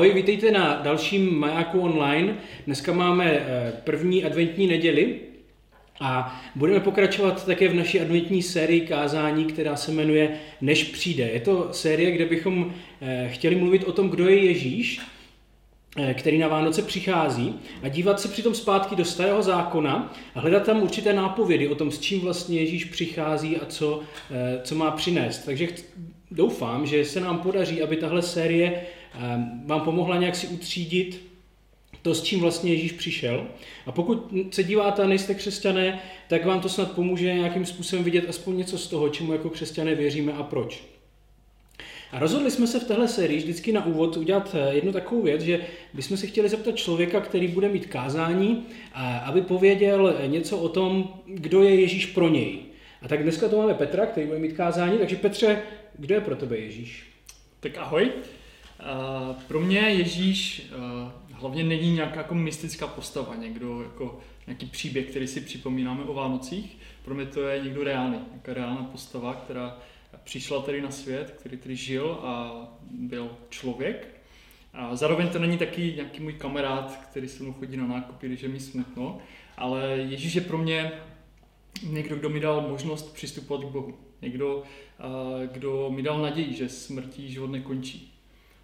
Ahoj, vítejte na dalším Majáku online. Dneska máme eh, první adventní neděli a budeme pokračovat také v naší adventní sérii kázání, která se jmenuje Než přijde. Je to série, kde bychom eh, chtěli mluvit o tom, kdo je Ježíš, eh, který na Vánoce přichází a dívat se přitom zpátky do starého zákona a hledat tam určité nápovědy o tom, s čím vlastně Ježíš přichází a co, co má přinést. Takže doufám, že se nám podaří, aby tahle série vám pomohla nějak si utřídit to, s čím vlastně Ježíš přišel. A pokud se díváte a nejste křesťané, tak vám to snad pomůže nějakým způsobem vidět aspoň něco z toho, čemu jako křesťané věříme a proč. A rozhodli jsme se v téhle sérii vždycky na úvod udělat eh, jednu takovou věc, že bychom se chtěli zeptat člověka, který bude mít kázání, aby pověděl něco o tom, kdo je Ježíš pro něj. A tak dneska to máme Petra, který bude mít kázání, takže Petře, kdo je pro tebe Ježíš? Tak ahoj. Pro mě Ježíš hlavně není nějaká jako mystická postava, někdo jako nějaký příběh, který si připomínáme o Vánocích. Pro mě to je někdo reálný, nějaká reálná postava, která přišla tady na svět, který tady žil a byl člověk. A zároveň to není taky nějaký můj kamarád, který se mnou chodí na nákupy, když je mi smutno, ale Ježíš je pro mě někdo, kdo mi dal možnost přistupovat k Bohu. Někdo, kdo mi dal naději, že smrtí život nekončí.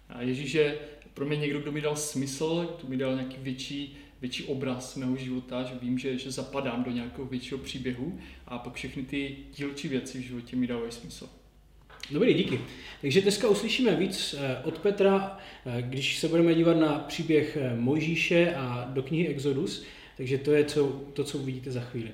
A Ježíš je pro mě někdo, kdo mi dal smysl, kdo mi dal nějaký větší, větší obraz mého života, že vím, že, že zapadám do nějakého většího příběhu a pak všechny ty dílčí věci v životě mi dávají smysl. Dobrý, díky. Takže dneska uslyšíme víc eh, od Petra, eh, když se budeme dívat na příběh eh, Mojžíše a do knihy Exodus, takže to je co, to, co uvidíte za chvíli.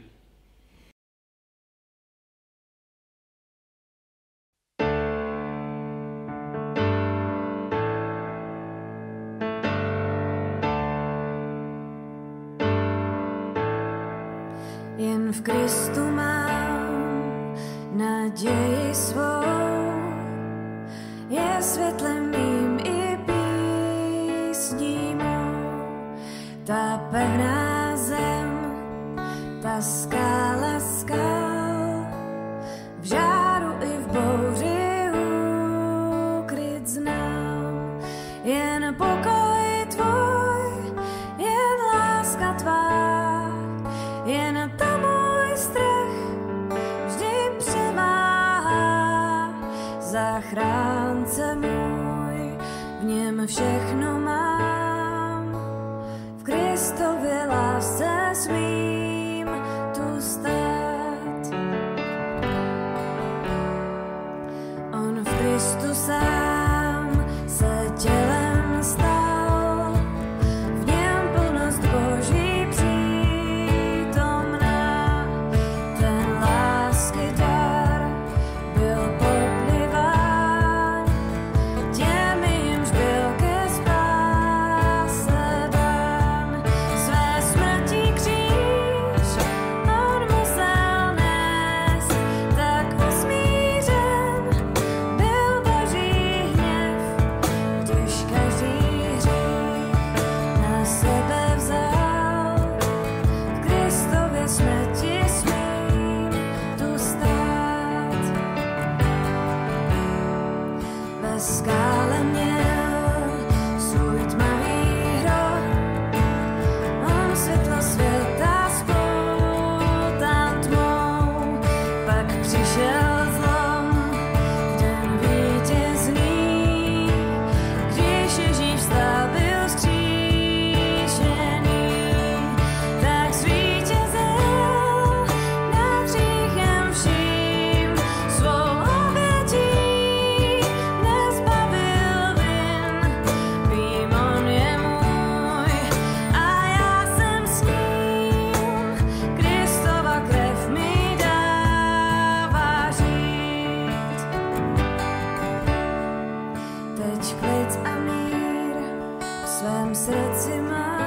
svim srcima.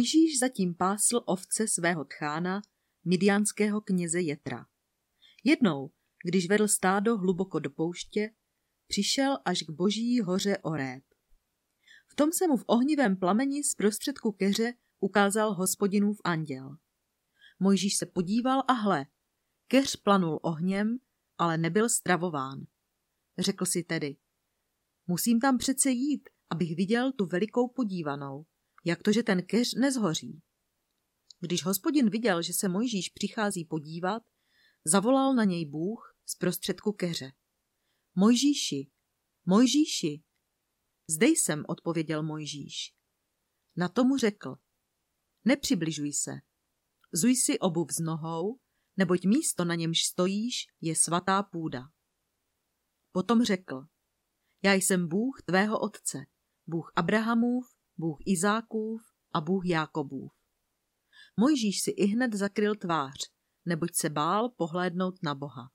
Mojžíš zatím pásl ovce svého tchána, midianského kněze Jetra. Jednou, když vedl stádo hluboko do pouště, přišel až k boží hoře Oreb. V tom se mu v ohnivém plameni z prostředku keře ukázal hospodinův anděl. Mojžíš se podíval a hle, keř planul ohněm, ale nebyl stravován. Řekl si tedy, musím tam přece jít, abych viděl tu velikou podívanou, jak to, že ten keř nezhoří. Když hospodin viděl, že se Mojžíš přichází podívat, zavolal na něj Bůh z prostředku keře. Mojžíši, Mojžíši. Zde jsem, odpověděl Mojžíš. Na tomu řekl, nepřibližuj se, zuj si obuv z nohou, neboť místo, na němž stojíš, je svatá půda. Potom řekl, já jsem Bůh tvého otce, Bůh Abrahamův, Bůh Izákův a Bůh Jákobův. Mojžíš si i hned zakryl tvář, neboť se bál pohlédnout na Boha.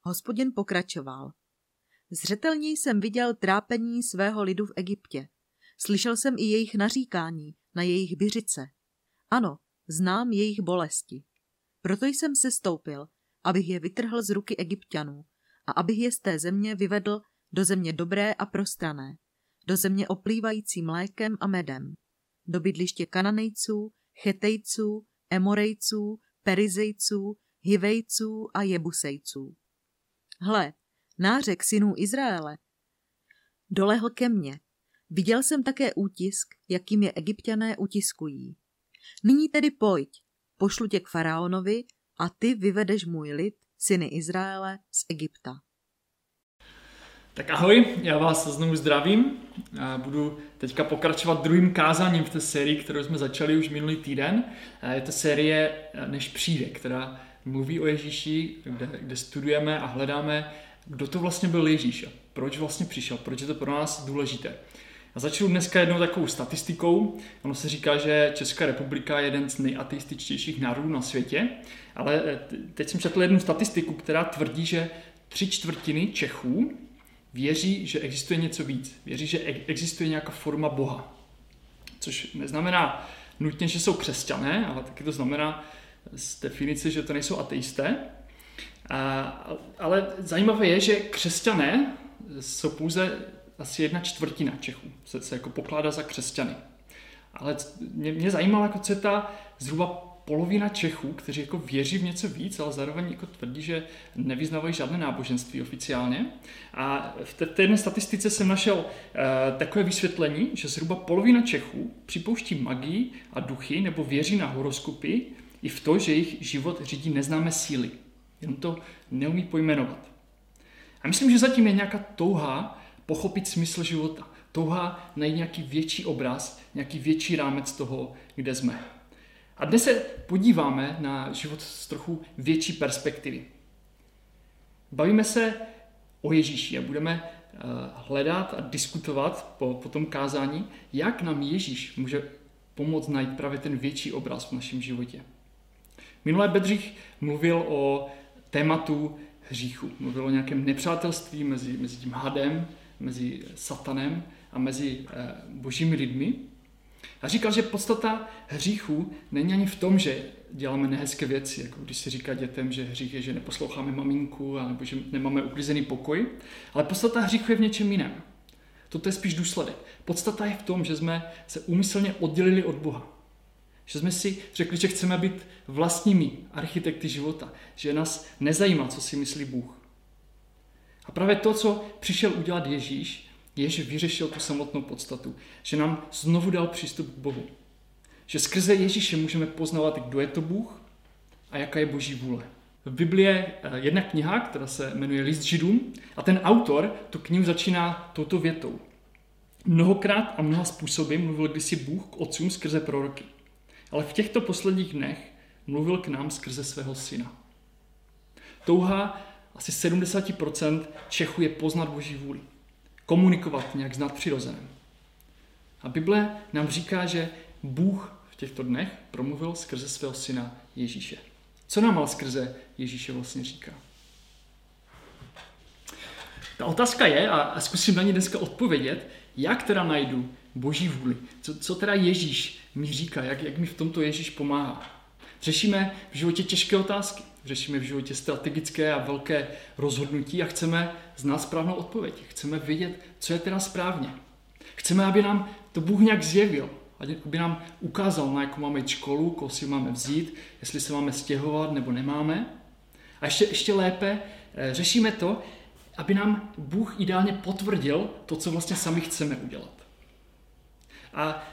Hospodin pokračoval. Zřetelně jsem viděl trápení svého lidu v Egyptě. Slyšel jsem i jejich naříkání na jejich byřice. Ano, znám jejich bolesti. Proto jsem se stoupil, abych je vytrhl z ruky egyptianů a abych je z té země vyvedl do země dobré a prostrané, do země oplývající mlékem a medem, do bydliště kananejců, chetejců, emorejců, perizejců, hivejců a jebusejců. Hle, nářek synů Izraele, dolehl ke mně. Viděl jsem také útisk, jakým je egyptiané utiskují. Nyní tedy pojď, pošlu tě k faraonovi a ty vyvedeš můj lid, syny Izraele, z Egypta. Tak ahoj, já vás znovu zdravím. Já budu teďka pokračovat druhým kázáním v té sérii, kterou jsme začali už minulý týden. Je to série Než přijde, která mluví o Ježíši, kde, kde studujeme a hledáme, kdo to vlastně byl Ježíš a proč vlastně přišel, proč je to pro nás důležité. Já začnu dneska jednou takovou statistikou. Ono se říká, že Česká republika je jeden z nejateističtějších národů na světě, ale eh, teď jsem četl jednu statistiku, která tvrdí, že tři čtvrtiny Čechů věří, že existuje něco víc. Věří, že existuje nějaká forma Boha. Což neznamená nutně, že jsou křesťané, ale taky to znamená z definice, že to nejsou ateisté. A, ale zajímavé je, že křesťané jsou pouze asi jedna čtvrtina Čechů, se, se jako pokládá za křesťany. Ale mě, mě zajímalo, jako co je ta zhruba polovina Čechů, kteří jako věří v něco víc, ale zároveň jako tvrdí, že nevyznávají žádné náboženství oficiálně. A v té, té jedné statistice jsem našel uh, takové vysvětlení, že zhruba polovina Čechů připouští magii a duchy nebo věří na horoskopy i v to, že jejich život řídí neznámé síly. Jenom to neumí pojmenovat. A myslím, že zatím je nějaká touha pochopit smysl života. Touha najít nějaký větší obraz, nějaký větší rámec toho, kde jsme. A dnes se podíváme na život z trochu větší perspektivy. Bavíme se o Ježíši a budeme eh, hledat a diskutovat po, po tom kázání, jak nám Ježíš může pomoct najít právě ten větší obraz v našem životě. Minulé Bedřich mluvil o tématu hříchu. Mluvil o nějakém nepřátelství mezi, mezi tím hadem, mezi satanem a mezi eh, božími lidmi. A říkal, že podstata hříchu není ani v tom, že děláme nehezké věci, jako když se říká dětem, že hřích je, že neposloucháme maminku, nebo že nemáme uklizený pokoj, ale podstata hříchu je v něčem jiném. Toto je spíš důsledek. Podstata je v tom, že jsme se úmyslně oddělili od Boha. Že jsme si řekli, že chceme být vlastními architekty života, že nás nezajímá, co si myslí Bůh. A právě to, co přišel udělat Ježíš, že vyřešil tu samotnou podstatu. Že nám znovu dal přístup k Bohu. Že skrze Ježíše můžeme poznávat, kdo je to Bůh a jaká je Boží vůle. V Biblii je eh, jedna kniha, která se jmenuje List židům a ten autor tu knihu začíná touto větou. Mnohokrát a mnoha způsoby mluvil kdysi Bůh k otcům skrze proroky. Ale v těchto posledních dnech mluvil k nám skrze svého syna. Touha asi 70% Čechů je poznat Boží vůli komunikovat nějak s nadpřirozeným. A Bible nám říká, že Bůh v těchto dnech promluvil skrze svého syna Ježíše. Co nám ale skrze Ježíše vlastně říká? Ta otázka je, a zkusím na ní dneska odpovědět, jak teda najdu boží vůli. Co, co teda Ježíš mi říká, jak, jak mi v tomto Ježíš pomáhá. Řešíme v životě těžké otázky, řešíme v životě strategické a velké rozhodnutí a chceme znát správnou odpověď. Chceme vědět, co je teda správně. Chceme, aby nám to Bůh nějak zjevil, aby nám ukázal, na jakou máme školu, koho si máme vzít, jestli se máme stěhovat nebo nemáme. A ještě, ještě lépe eh, řešíme to, aby nám Bůh ideálně potvrdil to, co vlastně sami chceme udělat. A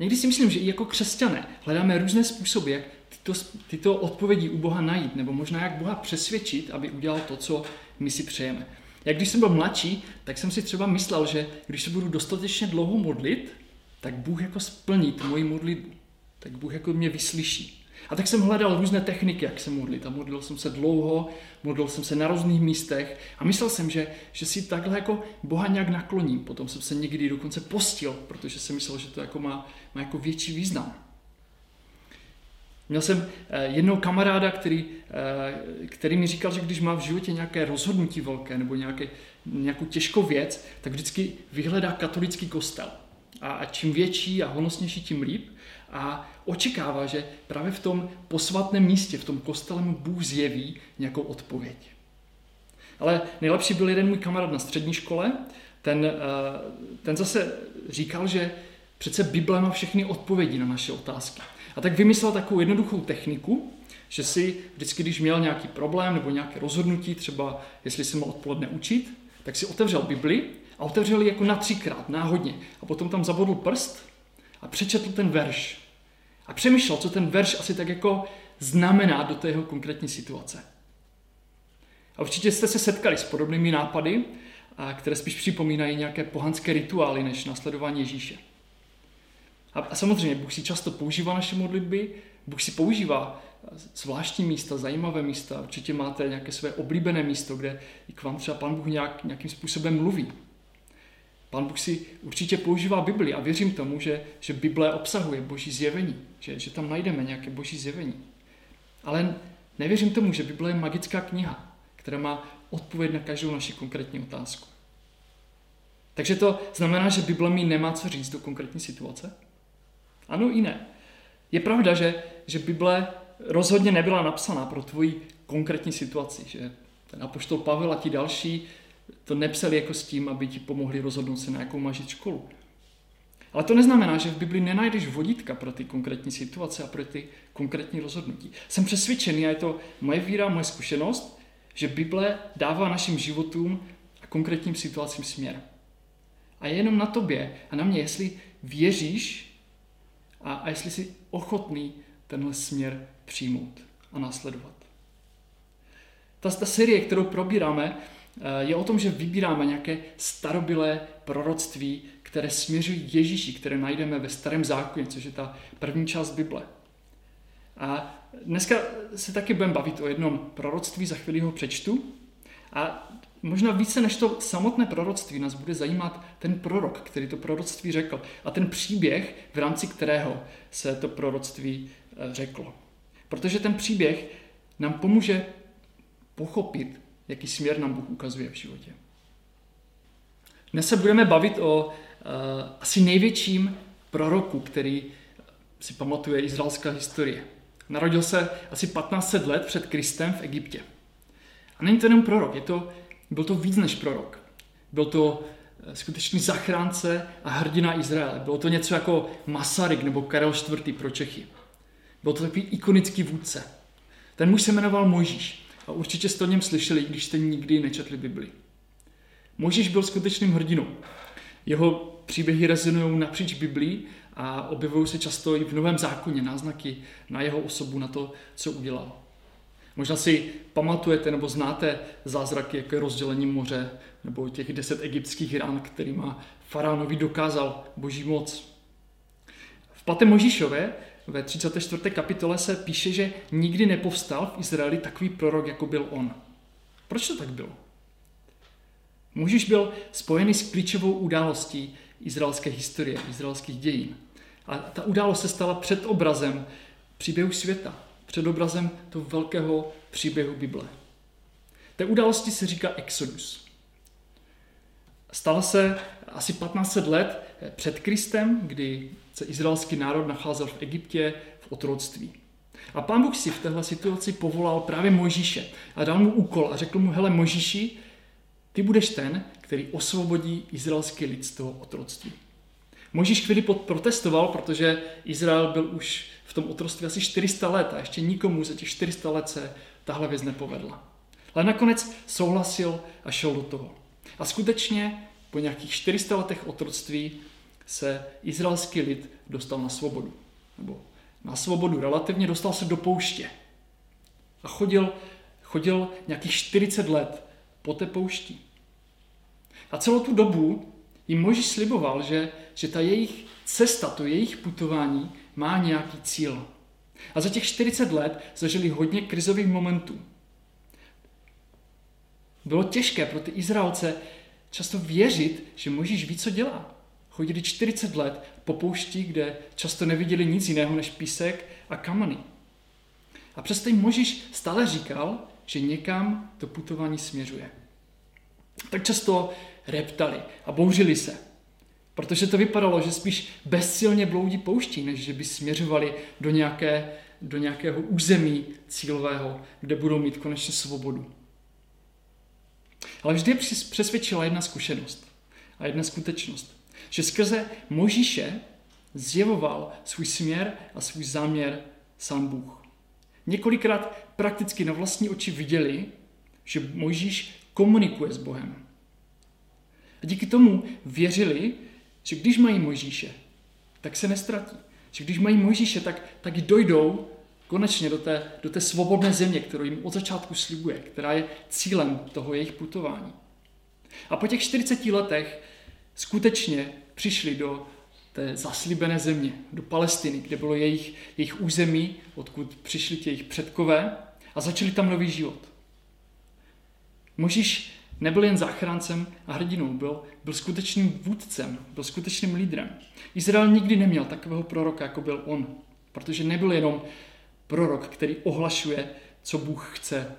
někdy si myslím, že i jako křesťané hledáme různé způsoby, jak tyto, tyto odpovědi u Boha najít, nebo možná jak Boha přesvědčit, aby udělal to, co my si přejeme. Jak když jsem byl mladší, tak jsem si třeba myslel, že když se budu dostatečně dlouho modlit, tak Bůh jako splní tu moji modlitbu. Tak Bůh jako mě vyslyší. A tak jsem hledal různé techniky, jak se modlit. A modlil jsem se dlouho, modlil jsem se na různých místech a myslel jsem, že, že si takhle jako Boha nějak nakloním. Potom jsem se někdy dokonce postil, protože jsem myslel, že to jako má, má jako větší význam. Měl jsem eh, jednoho kamaráda, který, eh, který mi říkal, že když má v životě nějaké rozhodnutí velké nebo nějaké, nějakou těžkou věc, tak vždycky vyhledá katolický kostel. A, a čím větší a honosnější, tím líp. A očekává, že právě v tom posvatném místě, v tom kostele mu Bůh zjeví nějakou odpověď. Ale nejlepší byl jeden můj kamarád na střední škole, ten, eh, ten zase říkal, že přece Bible má všechny odpovědi na naše otázky. A tak vymyslel takovou jednoduchou techniku, že si vždycky, když měl nějaký problém nebo nějaké rozhodnutí, třeba jestli se mohl odpoledne učit, tak si otevřel Bibli a otevřel ji jako na třikrát, náhodně. A potom tam zabodl prst a přečetl ten verš. A přemýšlel, co ten verš asi tak jako znamená do té jeho konkrétní situace. A určitě jste se setkali s podobnými nápady, které spíš připomínají nějaké pohanské rituály než nasledování Ježíše. A, a samozřejmě Bůh si často používá naše modlitby, Bůh si používá zvláštní místa, zajímavé místa. Určitě máte nějaké své oblíbené místo, kde i k vám třeba Pán Bůh nějak, nějakým způsobem mluví. Pán Bůh si určitě používá Bibli a věřím tomu, že, že Bible obsahuje boží zjevení, že, že tam najdeme nějaké boží zjevení. Ale nevěřím tomu, že Bible je magická kniha, která má odpověď na každou naši konkrétní otázku. Takže to znamená, že Bible mi nemá co říct do konkrétní situace? Ano i ne. Je pravda, že, že Bible rozhodně nebyla napsaná pro tvoji konkrétní situaci, že ten apoštol Pavel a ti další to nepsali jako s tím, aby ti pomohli rozhodnout se, na jakou máš školu. Ale to neznamená, že v Bibli nenajdeš vodítka pro ty konkrétní situace a pro ty konkrétní rozhodnutí. Jsem přesvědčený, a je to moje víra, moje zkušenost, že Bible dává našim životům a konkrétním situacím směr. A je jenom na tobě a na mě, jestli věříš a, a jestli jsi ochotný tenhle směr přijmout a následovat. Ta, ta série, kterou probíráme, je o tom, že vybíráme nějaké starobilé proroctví, které směřují Ježíši, které najdeme ve Starém zákoně, což je ta první část Bible. A dneska se taky budeme bavit o jednom proroctví, za chvíli ho přečtu. A možná více než to samotné proroctví nás bude zajímat ten prorok, který to proroctví řekl a ten příběh, v rámci kterého se to proroctví eh, řeklo. Protože ten příběh nám pomůže pochopit, jaký směr nám Bůh ukazuje v životě. Dnes se budeme bavit o uh, asi největším proroku, který si pamatuje izraelská historie. Narodil se asi 1500 let před Kristem v Egyptě. A není to jenom prorok, je to, byl to víc než prorok. Byl to eh, skutečný zachránce a hrdina Izraele. Bylo to něco jako Masaryk nebo Karel IV. pro Čechy. Byl to takový ikonický vůdce. Ten muž se jmenoval Mojžíš. A určitě jste o něm slyšeli, když jste nikdy nečetli Bibli. Možíš byl skutečným hrdinou. Jeho příběhy rezonují napříč Biblí a objevují se často i v Novém zákoně náznaky na jeho osobu, na to, co udělal. Možná si pamatujete nebo znáte zázraky, jako je rozdělení moře, nebo těch deset egyptských ran, kterýma faraonovi dokázal boží moc. V Pate Možíšové ve 34. kapitole se píše, že nikdy nepovstal v Izraeli takový prorok, jako byl on. Proč to tak bylo? Mužiš byl spojený s klíčovou událostí izraelské historie, izraelských dějin. A ta událost se stala před obrazem příběhu světa, před obrazem toho velkého příběhu Bible. Té události se říká Exodus. Stala se asi 1500 let před Kristem, kdy se izraelský národ nacházel v Egyptě v otroctví. A pán Bůh si v téhle situaci povolal právě Mojžíše a dal mu úkol a řekl mu, hele Mojžíši, ty budeš ten, který osvobodí izraelský lid z toho otroctví. Mojžíš chvíli protestoval, protože Izrael byl už v tom otroctví asi 400 let a ještě nikomu za těch 400 let se tahle věc nepovedla. Ale nakonec souhlasil a šel do toho. A skutečně po nějakých 400 letech otroctví se izraelský lid dostal na svobodu. Nebo na svobodu relativně dostal se do pouště. A chodil, chodil nějakých 40 let po té poušti. A celou tu dobu jim Možíš sliboval, že, že ta jejich cesta, to jejich putování má nějaký cíl. A za těch 40 let zažili hodně krizových momentů. Bylo těžké pro ty Izraelce často věřit, že Možíš ví, co dělá. Chodili 40 let po poušti, kde často neviděli nic jiného než písek a kameny. A přesto jim Možíš stále říkal, že někam to putování směřuje. Tak často reptali a bouřili se. Protože to vypadalo, že spíš bezsilně bloudí pouští, než že by směřovali do, nějaké, do nějakého území cílového, kde budou mít konečně svobodu. Ale vždy přesvědčila jedna zkušenost a jedna skutečnost, že skrze Možíše zjevoval svůj směr a svůj záměr sám Bůh. Několikrát prakticky na vlastní oči viděli, že Možíš komunikuje s Bohem. A díky tomu věřili, že když mají Mojžíše, tak se nestratí. Že když mají Mojžíše, tak, tak dojdou konečně do té, do té svobodné země, kterou jim od začátku slibuje, která je cílem toho jejich putování. A po těch 40 letech skutečně přišli do té zaslíbené země, do Palestiny, kde bylo jejich, jejich území, odkud přišli ti jejich předkové a začali tam nový život. Možíš nebyl jen záchráncem a hrdinou, byl, byl skutečným vůdcem, byl skutečným lídrem. Izrael nikdy neměl takového proroka, jako byl on, protože nebyl jenom prorok, který ohlašuje, co Bůh chce,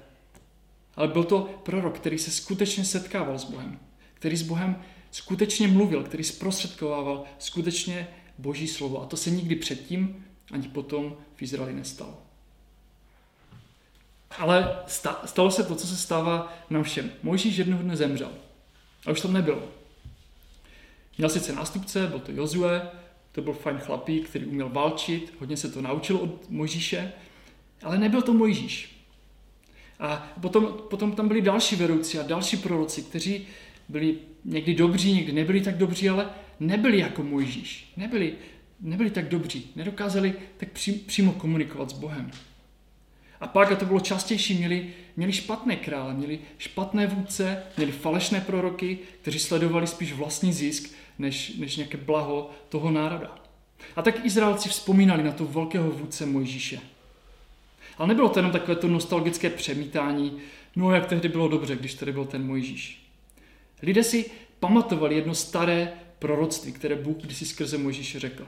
ale byl to prorok, který se skutečně setkával s Bohem, který s Bohem skutečně mluvil, který zprostředkovával skutečně Boží slovo. A to se nikdy předtím ani potom v Izraeli nestalo. Ale stalo se to, co se stává nám všem. Mojžíš jednoho dne zemřel. A už tam nebylo. Měl sice nástupce, byl to Jozue, to byl fajn chlapík, který uměl válčit, hodně se to naučil od Mojžíše, ale nebyl to Mojžíš. A potom, potom tam byli další vedoucí a další proroci, kteří byli někdy dobří, někdy nebyli tak dobří, ale nebyli jako Mojžíš. Nebyli, nebyli tak dobří, nedokázali tak přímo komunikovat s Bohem. A pak, a to bylo častější, měli, měli špatné krále, měli špatné vůdce, měli falešné proroky, kteří sledovali spíš vlastní zisk, než, než nějaké blaho toho národa. A tak Izraelci vzpomínali na to velkého vůdce Mojžíše. Ale nebylo to jenom takové to nostalgické přemítání, no jak tehdy bylo dobře, když tady byl ten Mojžíš. Lidé si pamatovali jedno staré proroctví, které Bůh kdysi skrze Mojžíše řekl.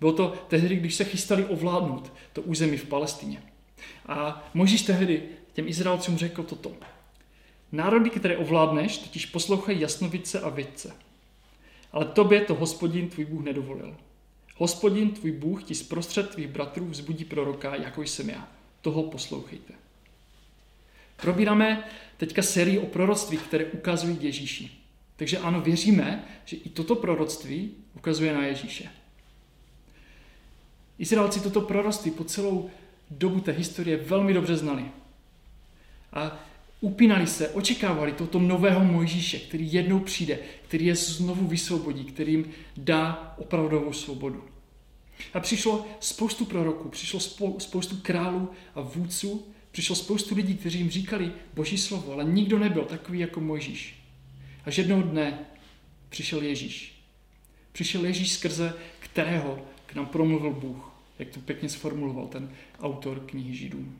Bylo to tehdy, když se chystali ovládnout to území v Palestině. A Možíš tehdy těm Izraelcům řekl toto. Národy, které ovládneš, totiž poslouchají jasnovice a vědce. Ale tobě to hospodin tvůj Bůh nedovolil. Hospodin tvůj Bůh ti zprostřed tvých bratrů vzbudí proroka, jako jsem já. Toho poslouchejte. Probíráme teďka sérii o proroctví, které ukazují Ježíši. Takže ano, věříme, že i toto proroctví ukazuje na Ježíše. Izraelci toto proroctví po celou dobu té historie velmi dobře znali. A upínali se, očekávali toto nového Mojžíše, který jednou přijde, který je znovu vysvobodí, který jim dá opravdovou svobodu. A přišlo spoustu proroků, přišlo spoustu králů a vůdců, přišlo spoustu lidí, kteří jim říkali Boží slovo, ale nikdo nebyl takový jako Mojžíš. Až jednoho dne přišel Ježíš. Přišel Ježíš, skrze kterého k nám promluvil Bůh jak to pěkně sformuloval ten autor knihy Židům.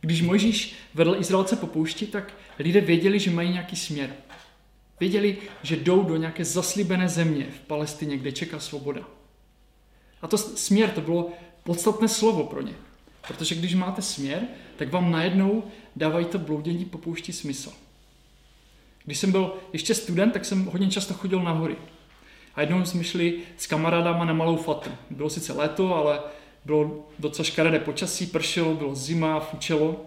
Když Mojžíš vedl Izraelce po poušti, tak lidé věděli, že mají nějaký směr. Věděli, že jdou do nějaké zaslíbené země v Palestině, kde čeká svoboda. A to směr, to bylo podstatné slovo pro ně. Protože když máte směr, tak vám najednou dávají to bloudění po poušti smysl. Když jsem byl ještě student, tak jsem hodně často chodil na hory. A jednou jsme šli s kamarádama na malou fatu. Bylo sice léto, ale bylo docela škaredé počasí, pršelo, bylo zima, fučelo.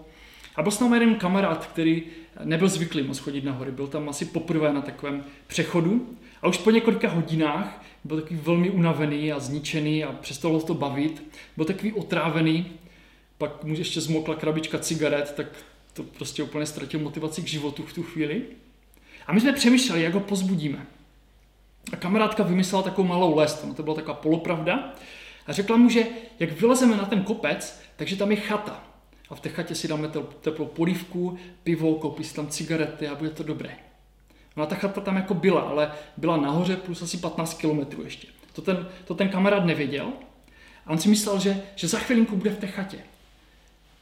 A byl s námi jeden kamarád, který nebyl zvyklý moc chodit na hory. Byl tam asi poprvé na takovém přechodu. A už po několika hodinách byl takový velmi unavený a zničený a přestalo to bavit. Byl takový otrávený. Pak mu ještě zmokla krabička cigaret, tak to prostě úplně ztratil motivaci k životu v tu chvíli. A my jsme přemýšleli, jak ho pozbudíme. A kamarádka vymyslela takovou malou lest, no to byla taková polopravda. A řekla mu, že jak vylezeme na ten kopec, takže tam je chata. A v té chatě si dáme teplou polívku, pivo, koupí si tam cigarety a bude to dobré. No a ta chata tam jako byla, ale byla nahoře plus asi 15 kilometrů ještě. To ten, to ten kamarád nevěděl a on si myslel, že, že za chvilinku bude v té chatě.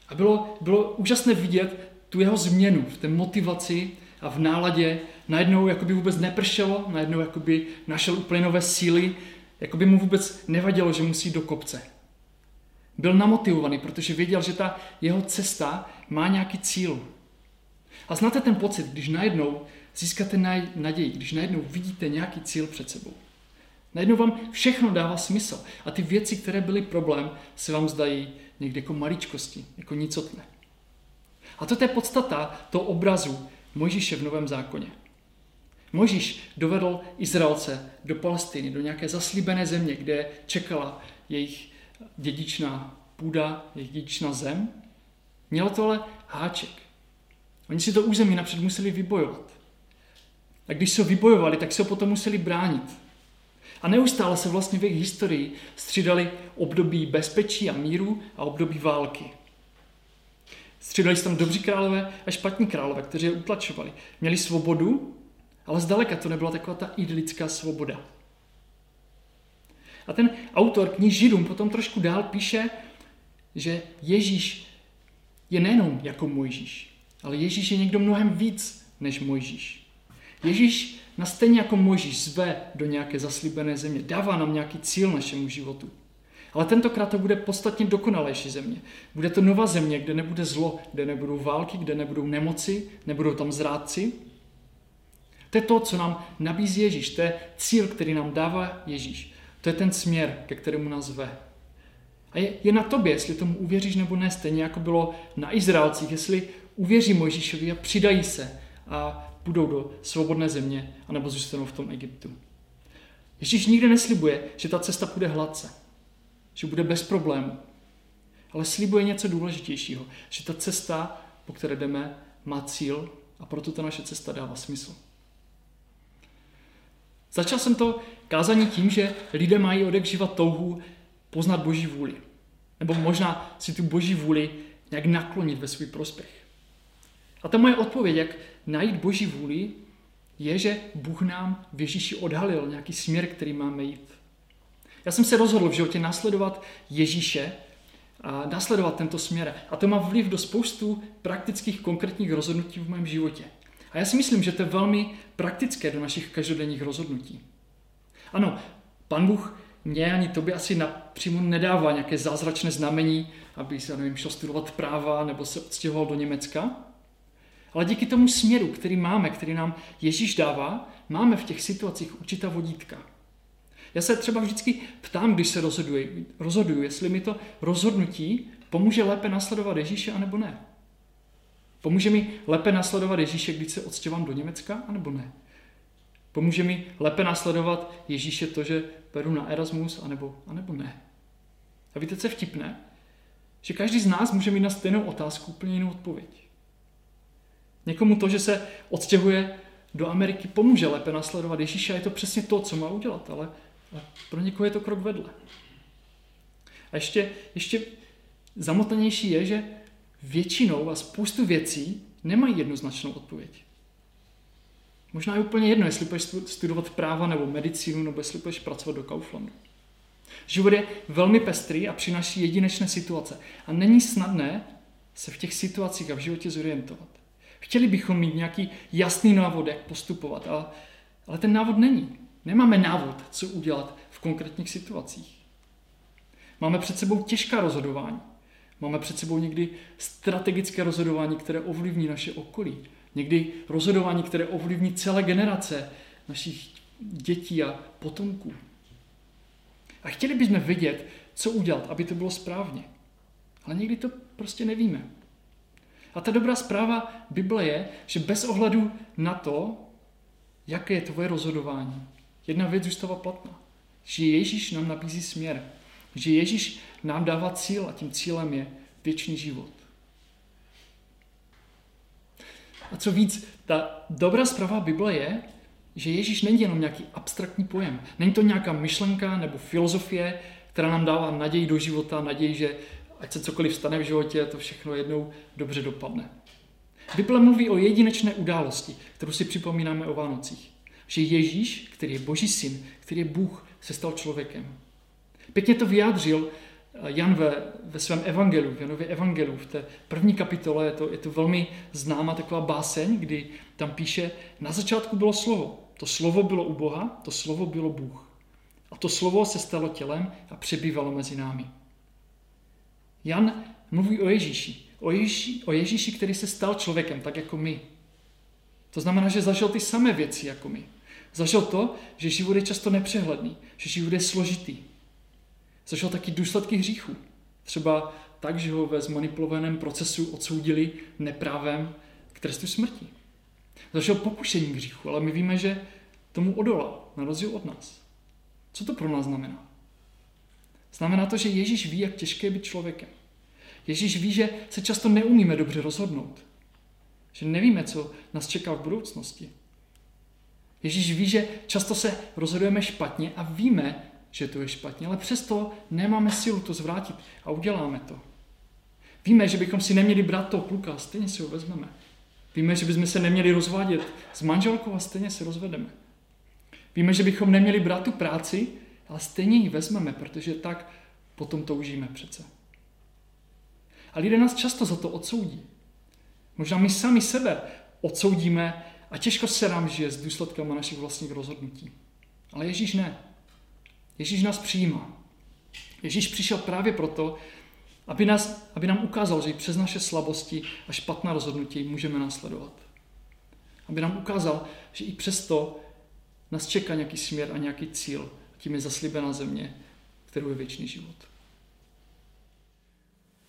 A bylo, bylo úžasné vidět tu jeho změnu v té motivaci a v náladě. Najednou jako by vůbec nepršelo, najednou jako by našel úplně nové síly, jako by mu vůbec nevadilo, že musí do kopce. Byl namotivovaný, protože věděl, že ta jeho cesta má nějaký cíl. A znáte ten pocit, když najednou získáte naději, když najednou vidíte nějaký cíl před sebou. Najednou vám všechno dává smysl a ty věci, které byly problém, se vám zdají někdy jako maličkosti, jako nicotné. A to je podstata toho obrazu Mojžíše v Novém zákoně. Mojžíš dovedl Izraelce do Palestiny, do nějaké zaslíbené země, kde čekala jejich dědičná půda, jejich dědičná zem. Mělo to ale háček. Oni si to území napřed museli vybojovat. A když se vybojovali, tak se ho potom museli bránit. A neustále se vlastně v jejich historii střídali období bezpečí a míru a období války. Střídali se tam dobří králové a špatní králové, kteří je utlačovali. Měli svobodu, ale zdaleka to nebyla taková ta idylická svoboda. A ten autor knih Židům potom trošku dál píše, že Ježíš je nejenom jako Mojžíš, ale Ježíš je někdo mnohem víc než Mojžíš. Ježíš nás stejně jako Mojžíš zve do nějaké zaslíbené země, dává nám nějaký cíl našemu životu. Ale tentokrát to bude podstatně dokonalejší země. Bude to nová země, kde nebude zlo, kde nebudou války, kde nebudou nemoci, nebudou tam zrádci. To je to, co nám nabízí Ježíš, to je cíl, který nám dává Ježíš. To je ten směr, ke kterému nás zve. A je, je na tobě, jestli tomu uvěříš nebo ne, stejně jako bylo na Izraelcích, jestli uvěří Mojžíšovi a přidají se a půjdou do svobodné země, anebo zůstanou v tom Egyptu. Ježíš nikdy neslibuje, že ta cesta bude hladce, že bude bez problémů, ale slibuje něco důležitějšího, že ta cesta, po které jdeme, má cíl a proto ta naše cesta dává smysl. Začal jsem to kázání tím, že lidé mají odek živa touhu poznat Boží vůli. Nebo možná si tu Boží vůli nějak naklonit ve svůj prospěch. A ta moje odpověď, jak najít Boží vůli, je, že Bůh nám v Ježíši odhalil nějaký směr, který máme jít. Já jsem se rozhodl v životě následovat Ježíše a následovat tento směr. A to má vliv do spoustu praktických, konkrétních rozhodnutí v mém životě. A já si myslím, že to je velmi praktické do našich každodenních rozhodnutí. Ano, pan Bůh mě ani tobě asi napřímo nedává nějaké zázračné znamení, aby se, nevím, šel studovat práva nebo se odstěhoval do Německa. Ale díky tomu směru, který máme, který nám Ježíš dává, máme v těch situacích určitá vodítka. Já se třeba vždycky ptám, když se rozhoduji, rozhoduju, jestli mi to rozhodnutí pomůže lépe nasledovat Ježíše, anebo ne. Pomůže mi lépe nasledovat Ježíše, když se odstěvám do Německa, anebo ne. Pomůže mi lépe nasledovat Ježíše to, že beru na Erasmus, anebo, anebo ne. A víte, co je vtipné? Že každý z nás může mít na stejnou otázku úplně jinou odpověď. Někomu to, že se odstěhuje do Ameriky, pomůže lépe nasledovat Ježíše a je to přesně to, co má udělat, ale, ale pro někoho je to krok vedle. A ještě, ještě zamotanější je, že většinou a spoustu věcí nemají jednoznačnou odpověď. Možná je úplně jedno, jestli budeš studovat práva nebo medicínu, nebo jestli budeš pracovat do Kauflandu. Život je velmi pestrý a přináší jedinečné situace. A není snadné se v těch situacích a v životě zorientovat. Chtěli bychom mít nějaký jasný návod, jak postupovat, ale, ale ten návod není. Nemáme návod, co udělat v konkrétních situacích. Máme před sebou těžká rozhodování. Máme před sebou někdy strategické rozhodování, které ovlivní naše okolí, Někdy rozhodování, které ovlivní celé generace našich dětí a potomků. A chtěli bychom vědět, co udělat, aby to bylo správně. Ale někdy to prostě nevíme. A ta dobrá zpráva Bible je, že bez ohledu na to, jaké je tvoje rozhodování, jedna věc zůstává platná. Že Ježíš nám nabízí směr. Že Ježíš nám dává cíl a tím cílem je věčný život. A co víc, ta dobrá zpráva Bible je, že Ježíš není jenom nějaký abstraktní pojem. Není to nějaká myšlenka nebo filozofie, která nám dává naději do života, naději, že ať se cokoliv stane v životě, to všechno jednou dobře dopadne. Bible mluví o jedinečné události, kterou si připomínáme o Vánocích. Že Ježíš, který je Boží syn, který je Bůh, se stal člověkem. Pěkně to vyjádřil eh, Jan ve, ve svém evangelu, v Janově evangelu, v té první kapitole, je to, je to velmi známá taková báseň, kdy tam píše, na začátku bylo slovo. To slovo bylo u Boha, to slovo bylo Bůh. A to slovo se stalo tělem a přebývalo mezi námi. Jan mluví o Ježíši. O Ježíši, o Ježíši, který se stal člověkem, tak jako my. To znamená, že zažil ty samé věci jako my. Zažil to, že život je často nepřehledný, že život je složitý. Zažil taky důsledky hříchu. Třeba tak, že ho ve zmanipulovaném procesu odsoudili neprávem k trestu smrti. Zažil pokušení k hříchu, ale my víme, že tomu odolal, na rozdíl od nás. Co to pro nás znamená? Znamená to, že Ježíš ví, jak těžké je být člověkem. Ježíš ví, že se často neumíme dobře rozhodnout. Že nevíme, co nás čeká v budoucnosti. Ježíš ví, že často se rozhodujeme špatně a víme, že to je špatně, ale přesto nemáme silu to zvrátit a uděláme to. Víme, že bychom si neměli brát toho kluka, stejně si ho vezmeme. Víme, že bychom se neměli rozvádět s manželkou a stejně se rozvedeme. Víme, že bychom neměli brát tu práci, ale stejně ji vezmeme, protože tak potom toužíme přece. A lidé nás často za to odsoudí. Možná my sami sebe odsoudíme a těžko se nám žije s důsledkama našich vlastních rozhodnutí. Ale Ježíš ne. Ježíš nás přijímá. Ježíš přišel právě proto, aby, nás, aby nám ukázal, že i přes naše slabosti a špatná rozhodnutí můžeme následovat. Aby nám ukázal, že i přesto nás čeká nějaký směr a nějaký cíl. Tím je zaslíbená země, kterou je věčný život.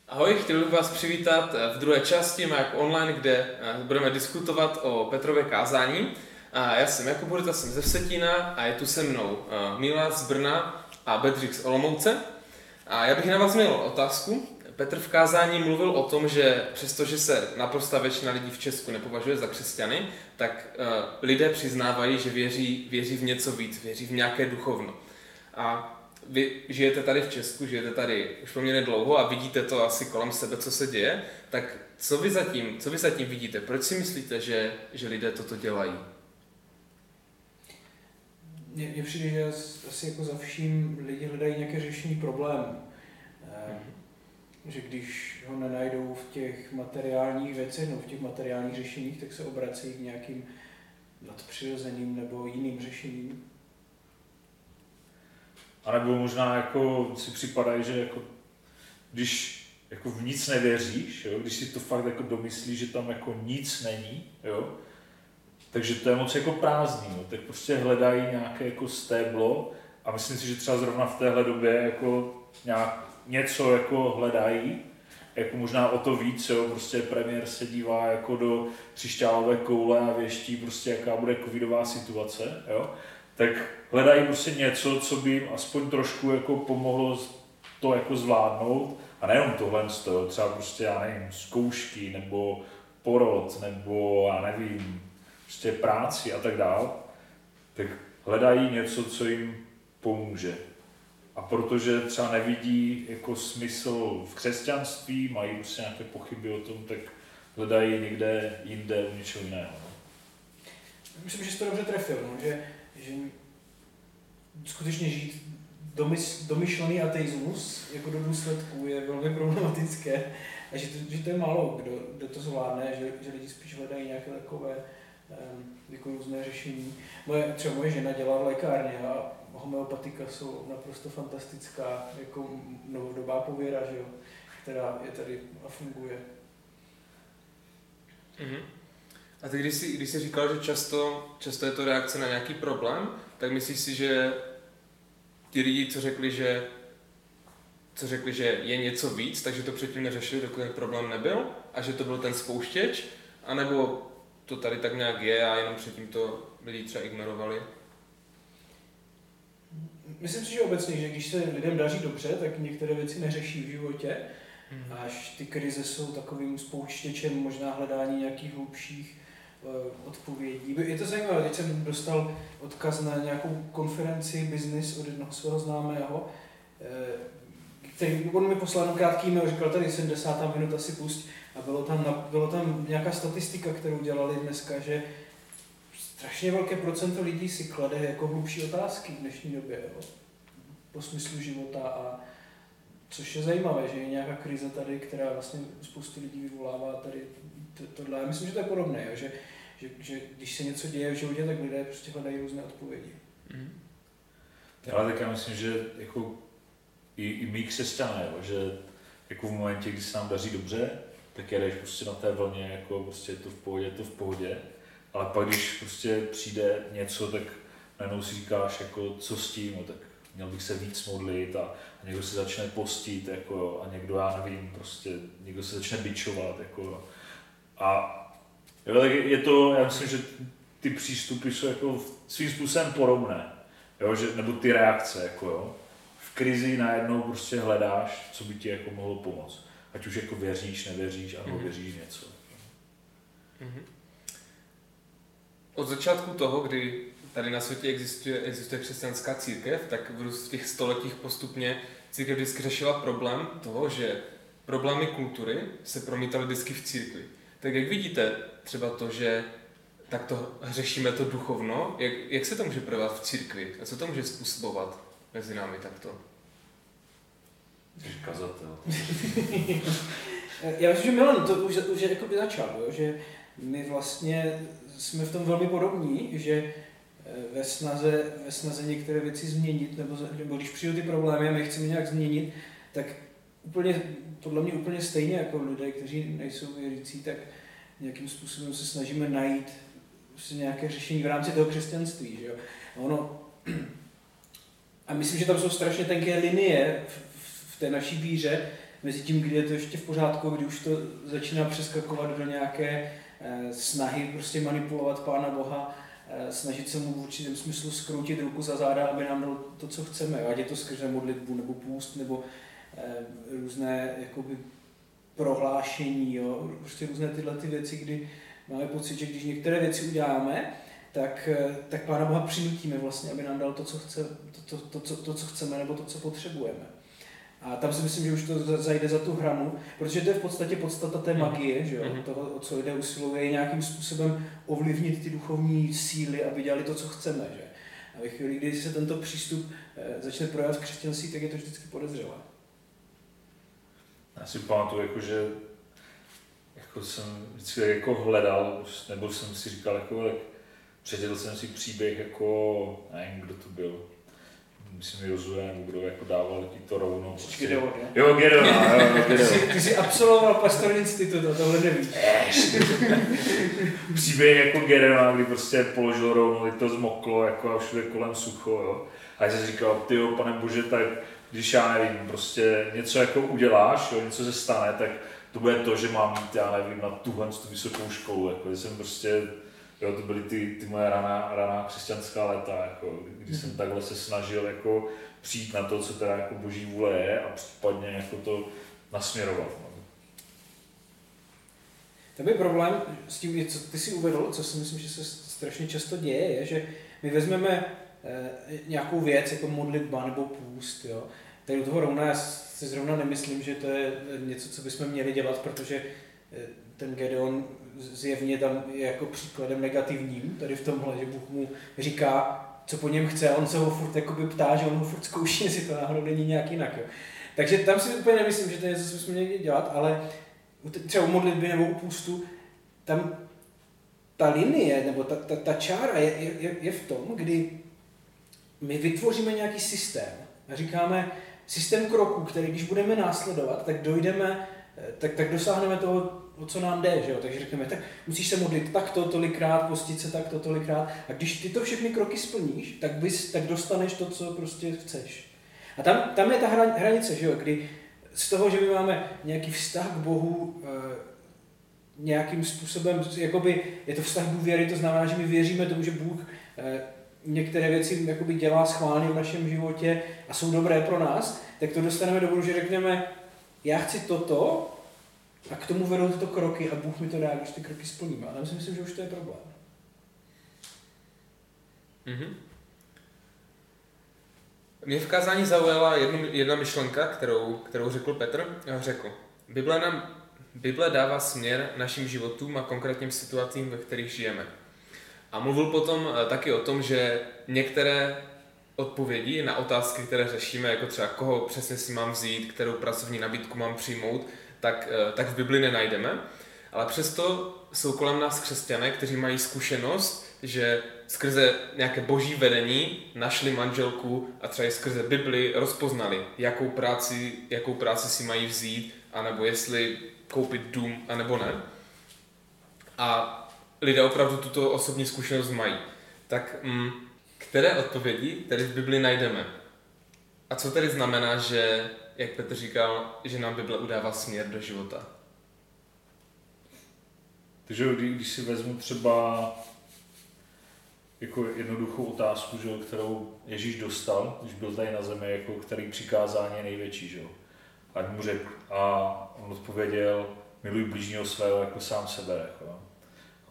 Ahoj, chtěl bych vás přivítat v druhé části Maják Online, kde eh, budeme diskutovat o Petrově kázání. A já jsem Jakub Burita, jsem ze Vsetína a je tu se mnou eh, Míla z Brna a Bedřich z Olomouce. A já bych na vás měl otázku. Petr v kázání mluvil o tom, že přestože se naprosto většina lidí v Česku nepovažuje za křesťany, tak uh, lidé přiznávají, že věří, věří v něco víc, věří v nějaké duchovno. A vy žijete tady v Česku, žijete tady už poměrně dlouho a vidíte to asi kolem sebe, co se děje, tak co vy zatím, co vy zatím vidíte? Proč si myslíte, že, že lidé toto dělají? Mně přijde, že asi jako za vším lidi hledají nějaké řešení problému. Mm-hmm. Že když ho nenajdou v těch materiálních věcech, no v těch materiálních řešeních, tak se obrací k nějakým nadpřirozeným nebo jiným řešením. A nebo možná jako si připadají, že jako, když jako v nic nevěříš, jo, když si to fakt jako domyslíš, že tam jako nic není, jo, takže to je moc jako prázdný, no, tak prostě hledají nějaké jako stéblo a myslím si, že třeba zrovna v téhle době jako nějak něco jako hledají, jako možná o to víc, jo, prostě premiér se dívá jako do křišťálové koule a věští prostě, jaká bude covidová situace, jo, tak hledají prostě něco, co by jim aspoň trošku jako pomohlo to jako zvládnout. A nejenom tohle, jo, třeba prostě, já nevím, zkoušky nebo porod, nebo já nevím, prostě práci a tak dál, tak hledají něco, co jim pomůže. A protože třeba nevidí jako smysl v křesťanství, mají prostě nějaké pochyby o tom, tak hledají někde jinde u něčeho jiného. No. Myslím, že jsi to dobře trefil, no, že, že skutečně žít domys, domyšlený ateismus jako do důsledků je velmi problematické a že to, že to je málo, kdo, kdo to zvládne, že, že lidi spíš hledají nějaké takové jako různé řešení. Moje, třeba moje žena dělá v lékárně a homeopatika jsou naprosto fantastická, jako novodobá pověra, že jo, která je tady a funguje. Mm-hmm. A ty, když jsi, když jsi říkal, že často, často je to reakce na nějaký problém, tak myslíš si, že ti lidi, co řekli, že co řekli, že je něco víc, takže to předtím neřešili, dokud ten problém nebyl a že to byl ten spouštěč, anebo to tady tak nějak je a jenom předtím to lidi třeba ignorovali. Myslím si, že obecně, že když se lidem daří dobře, tak některé věci neřeší v životě. Mhm. Až ty krize jsou takovým spouštěčem možná hledání nějakých hlubších eh, odpovědí. Je to zajímavé, teď jsem dostal odkaz na nějakou konferenci business od jednoho svého známého, který on mi poslal jenom krátký e-mail, říkal tady 70 minut asi pust a bylo tam, bylo tam nějaká statistika, kterou dělali dneska, že strašně velké procento lidí si klade jako hlubší otázky v dnešní době, jo? po smyslu života a což je zajímavé, že je nějaká krize tady, která vlastně spoustu lidí vyvolává tady to, tohle. Já myslím, že to je podobné, jo? Že, že, že, když se něco děje v životě, tak lidé prostě hledají různé odpovědi. Mhm. Ale tak já myslím, že jako i, i my křesťané, jo, že jako v momentě, kdy se nám daří dobře, tak jedeš prostě na té vlně, jako prostě je to v pohodě, je to v pohodě. Ale pak, když prostě přijde něco, tak najednou si říkáš, jako, co s tím, no, tak měl bych se víc modlit a, a někdo se začne postit, jako, a někdo, já nevím, prostě někdo se začne bičovat, jako, a jo, tak je to, já myslím, že ty přístupy jsou jako svým způsobem podobné, jo, že, nebo ty reakce, jako jo. Krizi najednou prostě hledáš, co by ti jako mohlo pomoct. Ať už jako věříš, nevěříš, anebo Mhm. věříš něco. Mhm. Od začátku toho, kdy tady na světě existuje, existuje křesťanská církev, tak v těch stoletích postupně církev vždycky řešila problém toho, že problémy kultury se promítaly vždycky v církvi. Tak jak vidíte třeba to, že tak to řešíme to duchovno, jak, jak se to může projevat v církvi a co to může způsobovat mezi námi takto? Jsi kazatel. Já myslím, že Milan to už, už jako by začal, jo? že my vlastně jsme v tom velmi podobní, že eh, ve snaze, ve snaze některé věci změnit, nebo, nebo když přijdou ty problémy a my chceme nějak změnit, tak úplně, podle mě úplně stejně jako lidé, kteří nejsou věřící, tak nějakým způsobem se snažíme najít prostě nějaké řešení v rámci toho křesťanství. Že jo? A Ono, a myslím, že tam jsou strašně tenké linie v té naší víře, mezi tím, kdy je to ještě v pořádku, kdy už to začíná přeskakovat do nějaké eh, snahy prostě manipulovat Pána Boha, eh, snažit se mu v určitém smyslu skroutit ruku za záda, aby nám dal to, co chceme, ať je to skrze modlitbu nebo půst, nebo eh, různé jakoby prohlášení, jo? prostě různé tyhle ty věci, kdy máme pocit, že když některé věci uděláme, tak, tak Pána Boha přinutíme vlastně, aby nám dal to, co, chce, to, to, to, to, to, co chceme, nebo to, co potřebujeme. A tam si myslím, že už to za- zajde za tu hranu, protože to je v podstatě podstata té magie, že jo? Mhm. toho, o co lidé usilují, je nějakým způsobem ovlivnit ty duchovní síly, aby dělali to, co chceme. Že? A ve chvíli, kdy se tento přístup eh, začne projevovat v křesťanství, tak je to vždycky podezřelé. Já si pamatuju, jako, že jako jsem vždycky jako hledal, nebo jsem si říkal, jako, tak přečetl jsem si příběh, jako, nevím, kdo to byl, myslím Jozue, nebo kdo jako dával taky to rovno. Prostě. Gideon, ne? Jo, Gideon, jo, jo, Ty jsi, ty jsi absolvoval pastorní institut a tohle nevíš. Příběh jako Gideona, kdy prostě položil rovno, to zmoklo jako a všude kolem sucho, jo. A já jsem říkal, ty jo, pane bože, tak když já nevím, prostě něco jako uděláš, jo, něco se stane, tak to bude to, že mám já nevím, na tuhle tu vysokou školu, jako, že jsem prostě, jo, to byly ty, ty moje raná, raná křesťanská léta, jako, kdy jsem takhle se snažil jako přijít na to, co teda jako boží vůle je a případně jako to nasměrovat. No. Tam je problém s tím, co ty si uvedl, co si myslím, že se strašně často děje, je, že my vezmeme eh, nějakou věc jako modlitba nebo půst, jo. Tady u toho rovna já si zrovna nemyslím, že to je něco, co bychom měli dělat, protože eh, ten Gedeon zjevně tam je jako příkladem negativním, tady v tomhle, že Bůh mu říká, co po něm chce, on se ho furt jakoby ptá, že on ho furt zkouší, jestli to náhodou není nějak jinak. Jo. Takže tam si úplně nemyslím, že to je něco, co bychom měli dělat, ale třeba u modlitby nebo u půstu, tam ta linie nebo ta, ta, ta čára je, je, je v tom, kdy my vytvoříme nějaký systém a říkáme systém kroků, který když budeme následovat, tak dojdeme, eh, tak, tak dosáhneme toho o co nám jde, že jo? takže řekneme, tak musíš se modlit takto tolikrát, postit se takto tolikrát a když ty to všechny kroky splníš, tak, bys, tak dostaneš to, co prostě chceš. A tam, tam je ta hra- hranice, že jo, kdy z toho, že my máme nějaký vztah k Bohu, e, nějakým způsobem, jakoby je to vztah důvěry, to znamená, že my věříme tomu, že Bůh e, některé věci jakoby dělá schválně v našem životě a jsou dobré pro nás, tak to dostaneme do bodu, že řekneme, já chci toto a k tomu vedou tyto kroky a Bůh mi to dá, když ty kroky splním. A já si myslím, že už to je problém. Mhm. Mě v kázání zaujala jednu, jedna myšlenka, kterou, kterou řekl Petr. Řekl, Bible, nám, Bible dává směr našim životům a konkrétním situacím, ve kterých žijeme. A mluvil potom eh, taky o tom, že některé odpovědi na otázky, které řešíme, jako třeba koho přesně si mám vzít, kterou pracovní nabídku mám přijmout, tak, eh, tak v Bibli nenajdeme. Ale přesto jsou kolem nás křesťané, kteří mají zkušenost, že skrze nějaké boží vedení našli manželku a třeba skrze Bibli rozpoznali, jakou práci, jakou práci si mají vzít, anebo jestli koupit dům, anebo ne. A lidé opravdu tuto osobní zkušenost mají. Tak mm, které odpovědi tedy v Bibli najdeme? A co tedy znamená, že, jak Petr říkal, že nám Bible udává směr do života? Takže když si vezmu třeba jako jednoduchou otázku, že, kterou Ježíš dostal, když byl tady na zemi, jako který přikázání je největší. Že? A mu řekl, a on odpověděl, miluj blížního svého jako sám sebe. Jako.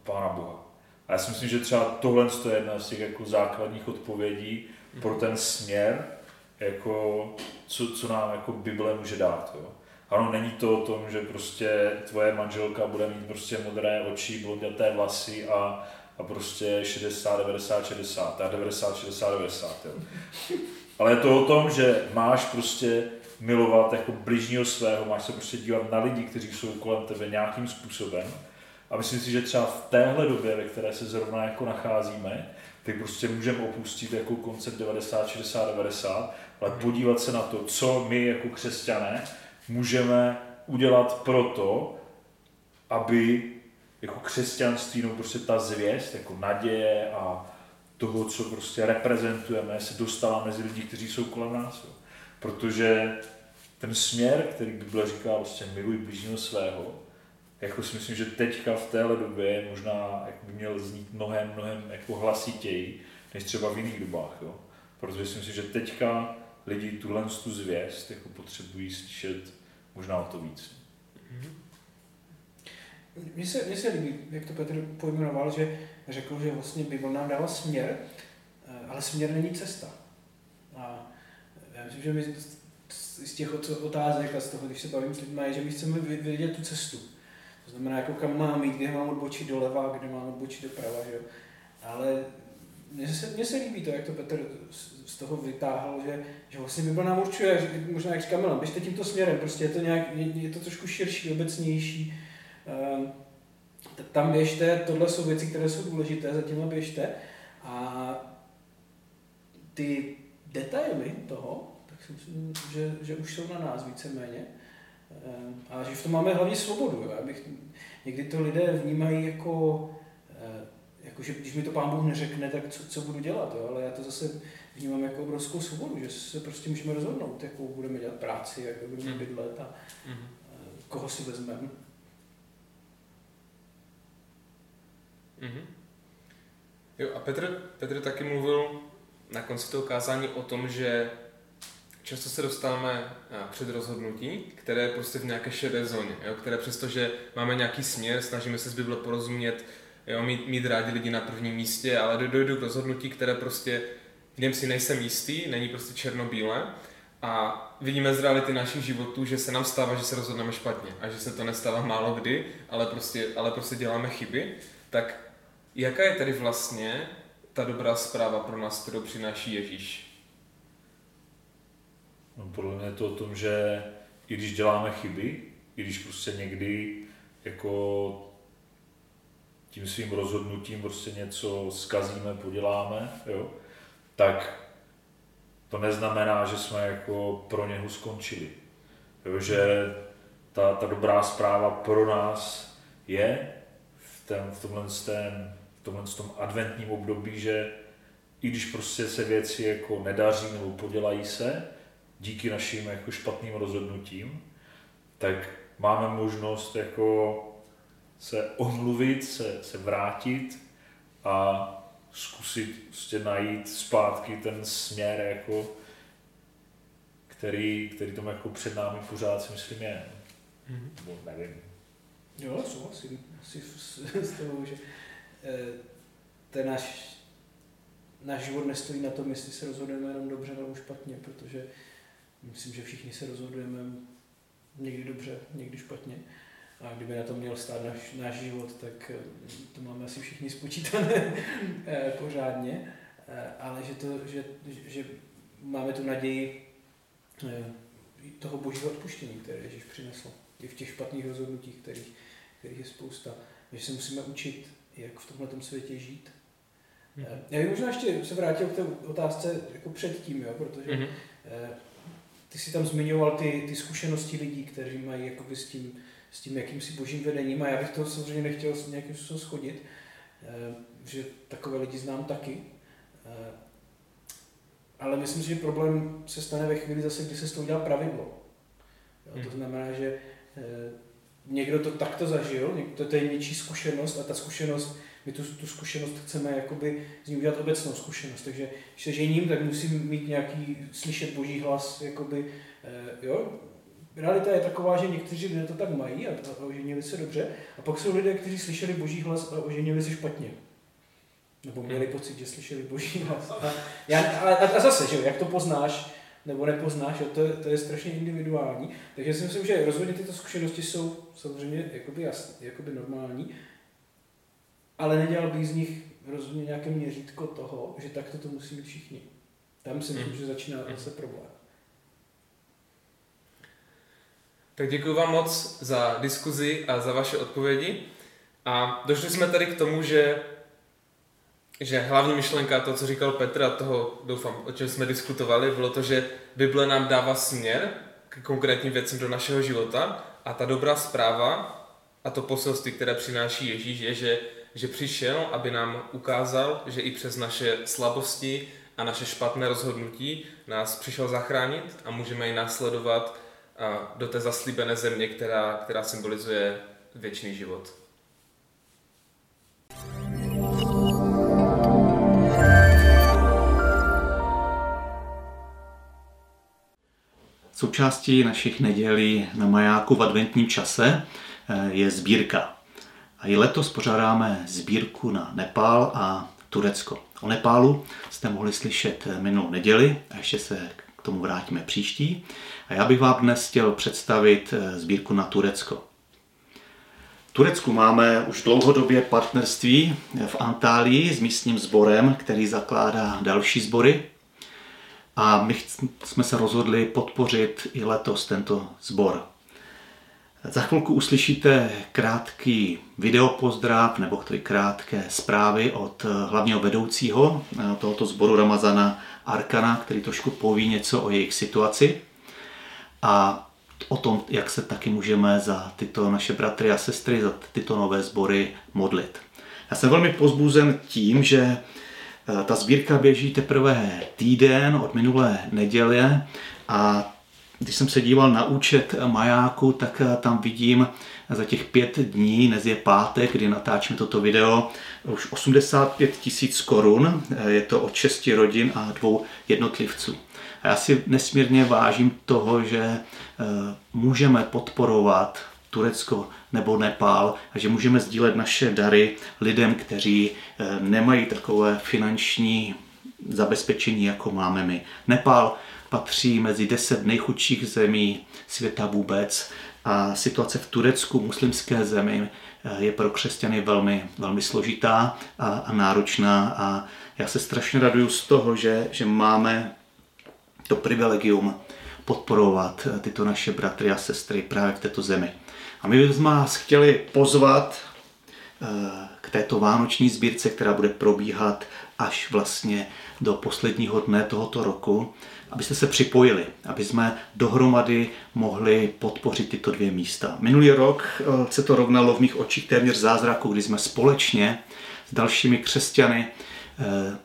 Pána Boha. A já si myslím, že třeba tohle je jedna z těch jako základních odpovědí pro ten směr, jako, co, co nám jako Bible může dát. Jo. Ano, není to o tom, že prostě tvoje manželka bude mít prostě modré oči, blonděté vlasy a, a prostě 60, 90, 60, a 90, 60, 90. Jo. Ale je to o tom, že máš prostě milovat jako bližního svého, máš se prostě dívat na lidi, kteří jsou kolem tebe nějakým způsobem a myslím si, že třeba v téhle době, ve které se zrovna jako nacházíme, tak prostě můžeme opustit jako koncept 90, 60, 90, ale podívat se na to, co my jako křesťané můžeme udělat pro to, aby jako křesťanství, no prostě ta zvěst, jako naděje a toho, co prostě reprezentujeme, se dostala mezi lidi, kteří jsou kolem nás. Jo. Protože ten směr, který Bible říká, prostě miluj blížního svého, jako si myslím, že teďka v téhle době možná jako by měl znít mnohem, mnohem jako hlasitěji, než třeba v jiných dobách. Jo? Protože si myslím, že teďka lidi tuhle tu zvěst jako potřebují slyšet možná o to víc. Mně se, mně se líbí, jak to Petr pojmenoval, že řekl, že vlastně Bible nám dává směr, eh, ale směr není cesta. A já myslím, že my z těch otázek a z toho, když se bavím s lidmi, je, že my chceme vědět tu cestu. To znamená, jako kam mám jít, kde mám odbočit doleva, kde mám odbočit doprava, že jo. Ale mně se, mně se líbí to, jak to Petr z toho vytáhl, že, že vlastně Bible nám určuje, že, možná jak říká Milan, běžte tímto směrem, prostě je to, nějak, je, je to trošku širší, obecnější. Um, tam běžte, tohle jsou věci, které jsou důležité, za tímhle běžte. A ty detaily toho, tak si myslím, že, že už jsou na nás víceméně. Ehm, a že v tom máme hlavně svobodu. Jo. Abych, někdy to lidé vnímají jako, eh, jako, že když mi to pán Bůh neřekne, tak co, co budu dělat. Jo. Ale já to zase vnímám jako obrovskou svobodu, že se prostě můžeme rozhodnout, jakou budeme dělat práci, jak budeme mhm. bydlet a mm. koho si vezmeme. Mm-hmm. Jo, a Petr, Petr taky mluvil na konci toho kázání o tom, že často se dostáváme před rozhodnutí, které je prostě v nějaké šedé zóně, jo, které přestože máme nějaký směr, snažíme se z Bible porozumět, jo, mít, mít rádi lidi na prvním místě, ale dojdu k rozhodnutí, které prostě, v si nejsem jistý, není prostě černobílé a vidíme z reality našich životů, že se nám stává, že se rozhodneme špatně a že se to nestává málo kdy, ale prostě, ale prostě děláme chyby, tak jaká je tedy vlastně ta dobrá zpráva pro nás, kterou přináší Ježíš? No, podle mě je to o tom, že i když děláme chyby, i když prostě někdy jako tím svým rozhodnutím prostě něco zkazíme, poděláme, jo, tak to neznamená, že jsme jako pro něho skončili. Jo, že ta, ta dobrá zpráva pro nás je v, tém, v tomhle, tém, v tomhle tom adventním období, že i když prostě se věci jako nedaří nebo podělají se, díky našim jako špatným rozhodnutím, tak máme možnost jako se omluvit, se, se vrátit a zkusit prostě najít zpátky ten směr, jako, který, který tam jako před námi pořád si myslím je. Mm-hmm. Nebo nevím. Jo, souhlasím asi s toho, že eh, ten náš, náš život nestojí na tom, jestli se rozhodujeme jenom dobře nebo špatně, protože myslím, že všichni se rozhodujeme někdy dobře, někdy špatně. A kdyby na tom měl stát náš, náš život, tak eh, to máme asi všichni spočítané eh, pořádně. Ale že, to, že, že máme tu naději toho božího odpuštění, které Ježíš přinesl. I v těch špatných rozhodnutích, kterých, kterých je spousta. Že se musíme učit, jak v tomhle světě žít. Mm-hmm. Já bych možná ještě se vrátil k té otázce jako předtím, jo, protože mm-hmm. ty si tam zmiňoval ty, ty zkušenosti lidí, kteří mají jakoby s tím, s tím jakýmsi božím vedením a já bych to samozřejmě nechtěl nějakým způsobem schodit, eh, že takové lidi znám taky. Ale myslím si, že problém se stane ve chvíli zase, kdy se z toho udělá pravidlo. Jo, to mhm. znamená, že někdo to takto zažil, to, to je něčí zkušenost a ta zkušenost, my tu, tu zkušenost chceme jakoby z ní udělat obecnou zkušenost. Takže když se žením, tak musím mít nějaký, slyšet boží hlas, jakoby, eh, jo, realita je taková, že někteří lidé to tak mají a, a oženili se dobře, a pak jsou lidé, kteří slyšeli boží hlas a oženili se špatně. Nebo měli pocit, že slyšeli boží hlas. A, já, a, a zase, že jo, jak to poznáš, nebo nepoznáš, to, to je strašně individuální. Takže si myslím, že rozhodně tyto zkušenosti jsou samozřejmě jakoby, jasný, jakoby normální, ale nedělal bych z nich rozhodně nějaké měřítko toho, že takto to musí být všichni. Tam si myslím, hmm. že začíná hmm. zase problém. Tak děkuji vám moc za diskuzi a za vaše odpovědi. A došli jsme tady k tomu, že že hlavní myšlenka, to, co říkal Petr, a toho doufám, o čem jsme diskutovali, bylo to, že Bible nám dává směr k konkrétním věcem do našeho života a ta dobrá zpráva a to poselství, které přináší Ježíš, je, že, že přišel, aby nám ukázal, že i přes naše slabosti a naše špatné rozhodnutí nás přišel zachránit a můžeme ji následovat do té zaslíbené země, která, která symbolizuje věčný život. Součástí našich nedělí na majáku v adventním čase eh, je sbírka. A i letos pořádáme sbírku na Nepál a Turecko. O Nepálu jste mohli slyšet minulou neděli a ještě se k tomu vrátíme příští. A já bych vám dnes chtěl představit eh, sbírku na Turecko. V Turecku máme už dlouhodobě partnerství v Antálii s místním sborem, který zakládá další sbory a my jsme se rozhodli podpořit i letos tento sbor. Za chvilku uslyšíte krátký videopozdrav nebo krátké zprávy od hlavního vedoucího tohoto sboru Ramazana Arkana, který trošku poví něco o jejich situaci a o tom, jak se taky můžeme za tyto naše bratry a sestry, za tyto nové sbory modlit. Já jsem velmi pozbuzen tím, že Eh, ta sbírka běží teprve týden od minulé neděle a když jsem se díval na účet majáku, tak eh, tam vidím za těch pět dní, dnes je pátek, kdy natáčíme toto video, už 85 tisíc korun. Eh, je to od šesti rodin a dvou jednotlivců. A já si nesmírně vážím toho, že můžeme podporovat Turecko nebo Nepál a že můžeme sdílet naše dary lidem, kteří eh, nemají takové finanční zabezpečení, jako máme my. Nepál patří mezi deset nejchudších zemí světa vůbec a situace v Turecku, muslimské zemi, eh, je pro křesťany velmi, velmi složitá a, a náročná a já se strašně raduju z toho, že, že máme to privilegium podporovat eh, tyto naše bratry a sestry právě v této zemi. A my bychom vás chtěli pozvat eh, k této vánoční sbírce, která bude probíhat až vlastně do posledního dne tohoto roku. Abyste se připojili, aby jsme dohromady mohli podpořit tyto dvě místa. Minulý rok eh, se to rovnalo v mých očích téměř zázraku, kdy jsme společně s dalšími křesťany eh,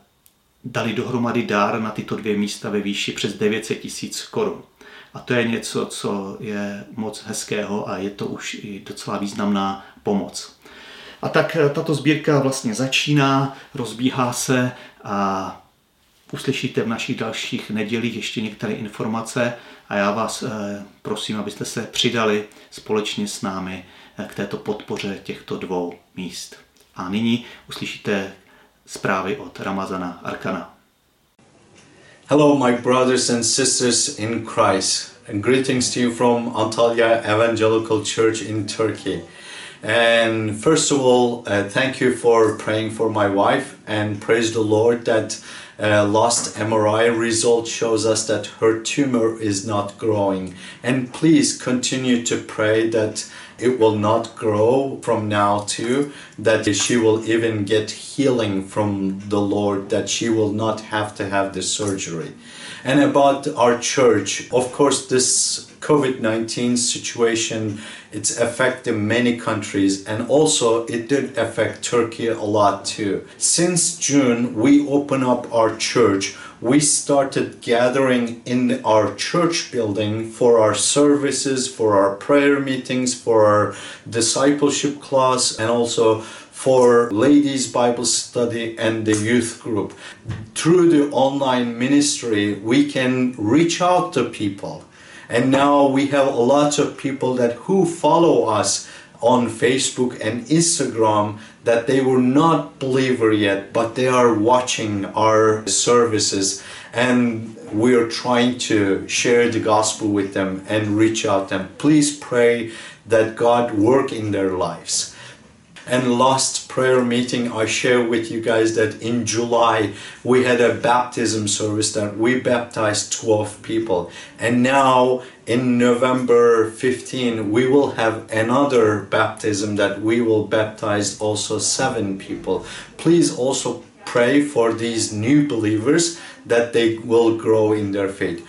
dali dohromady dár na tyto dvě místa ve výši přes 900 tisíc korun. A to je něco, co je moc hezkého a je to už i docela významná pomoc. A tak eh, tato sbírka vlastně začíná, rozbíhá se a uslyšíte v našich dalších nedělích ještě některé informace a já vás eh, prosím, abyste se přidali společně s námi eh, k této podpoře těchto dvou míst. A nyní uslyšíte zprávy od Ramazana Arkana. Hello, my brothers and sisters in Christ, and greetings to you from Antalya Evangelical Church in Turkey. And first of all, uh, thank you for praying for my wife, and praise the Lord that uh, last MRI result shows us that her tumor is not growing. And please continue to pray that it will not grow from now to that she will even get healing from the Lord, that she will not have to have the surgery. And about our church, of course, this COVID-19 situation, it's affecting many countries and also it did affect Turkey a lot too. Since June, we open up our church. We started gathering in our church building for our services, for our prayer meetings, for our discipleship class, and also for ladies Bible study and the youth group. Through the online ministry, we can reach out to people. And now we have a lot of people that who follow us on Facebook and Instagram that they were not believer yet, but they are watching our services and we are trying to share the gospel with them and reach out them. Please pray that God work in their lives. And last prayer meeting, I share with you guys that in July we had a baptism service that we baptized 12 people. And now in November 15, we will have another baptism that we will baptize also seven people. Please also pray for these new believers that they will grow in their faith.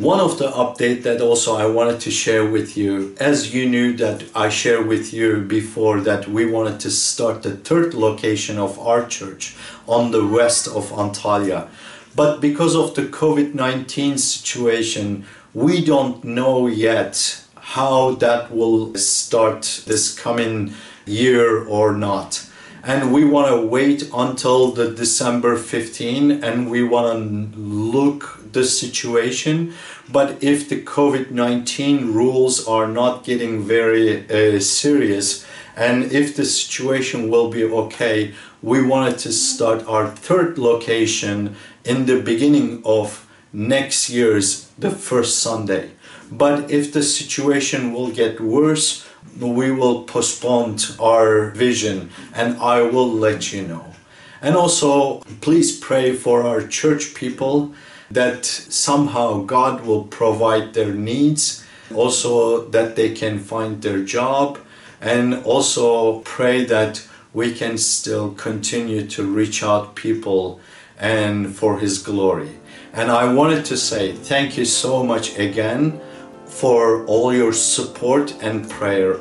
One of the update that also I wanted to share with you, as you knew that I shared with you before that we wanted to start the third location of our church on the west of Antalya. But because of the COVID-19 situation, we don't know yet how that will start this coming year or not and we want to wait until the December 15 and we want to look the situation. But if the COVID-19 rules are not getting very uh, serious and if the situation will be okay we wanted to start our third location in the beginning of next year's the first Sunday. But if the situation will get worse we will postpone our vision and I will let you know. And also, please pray for our church people that somehow God will provide their needs, also that they can find their job, and also pray that we can still continue to reach out people and for his glory. And I wanted to say thank you so much again for all your support and prayer.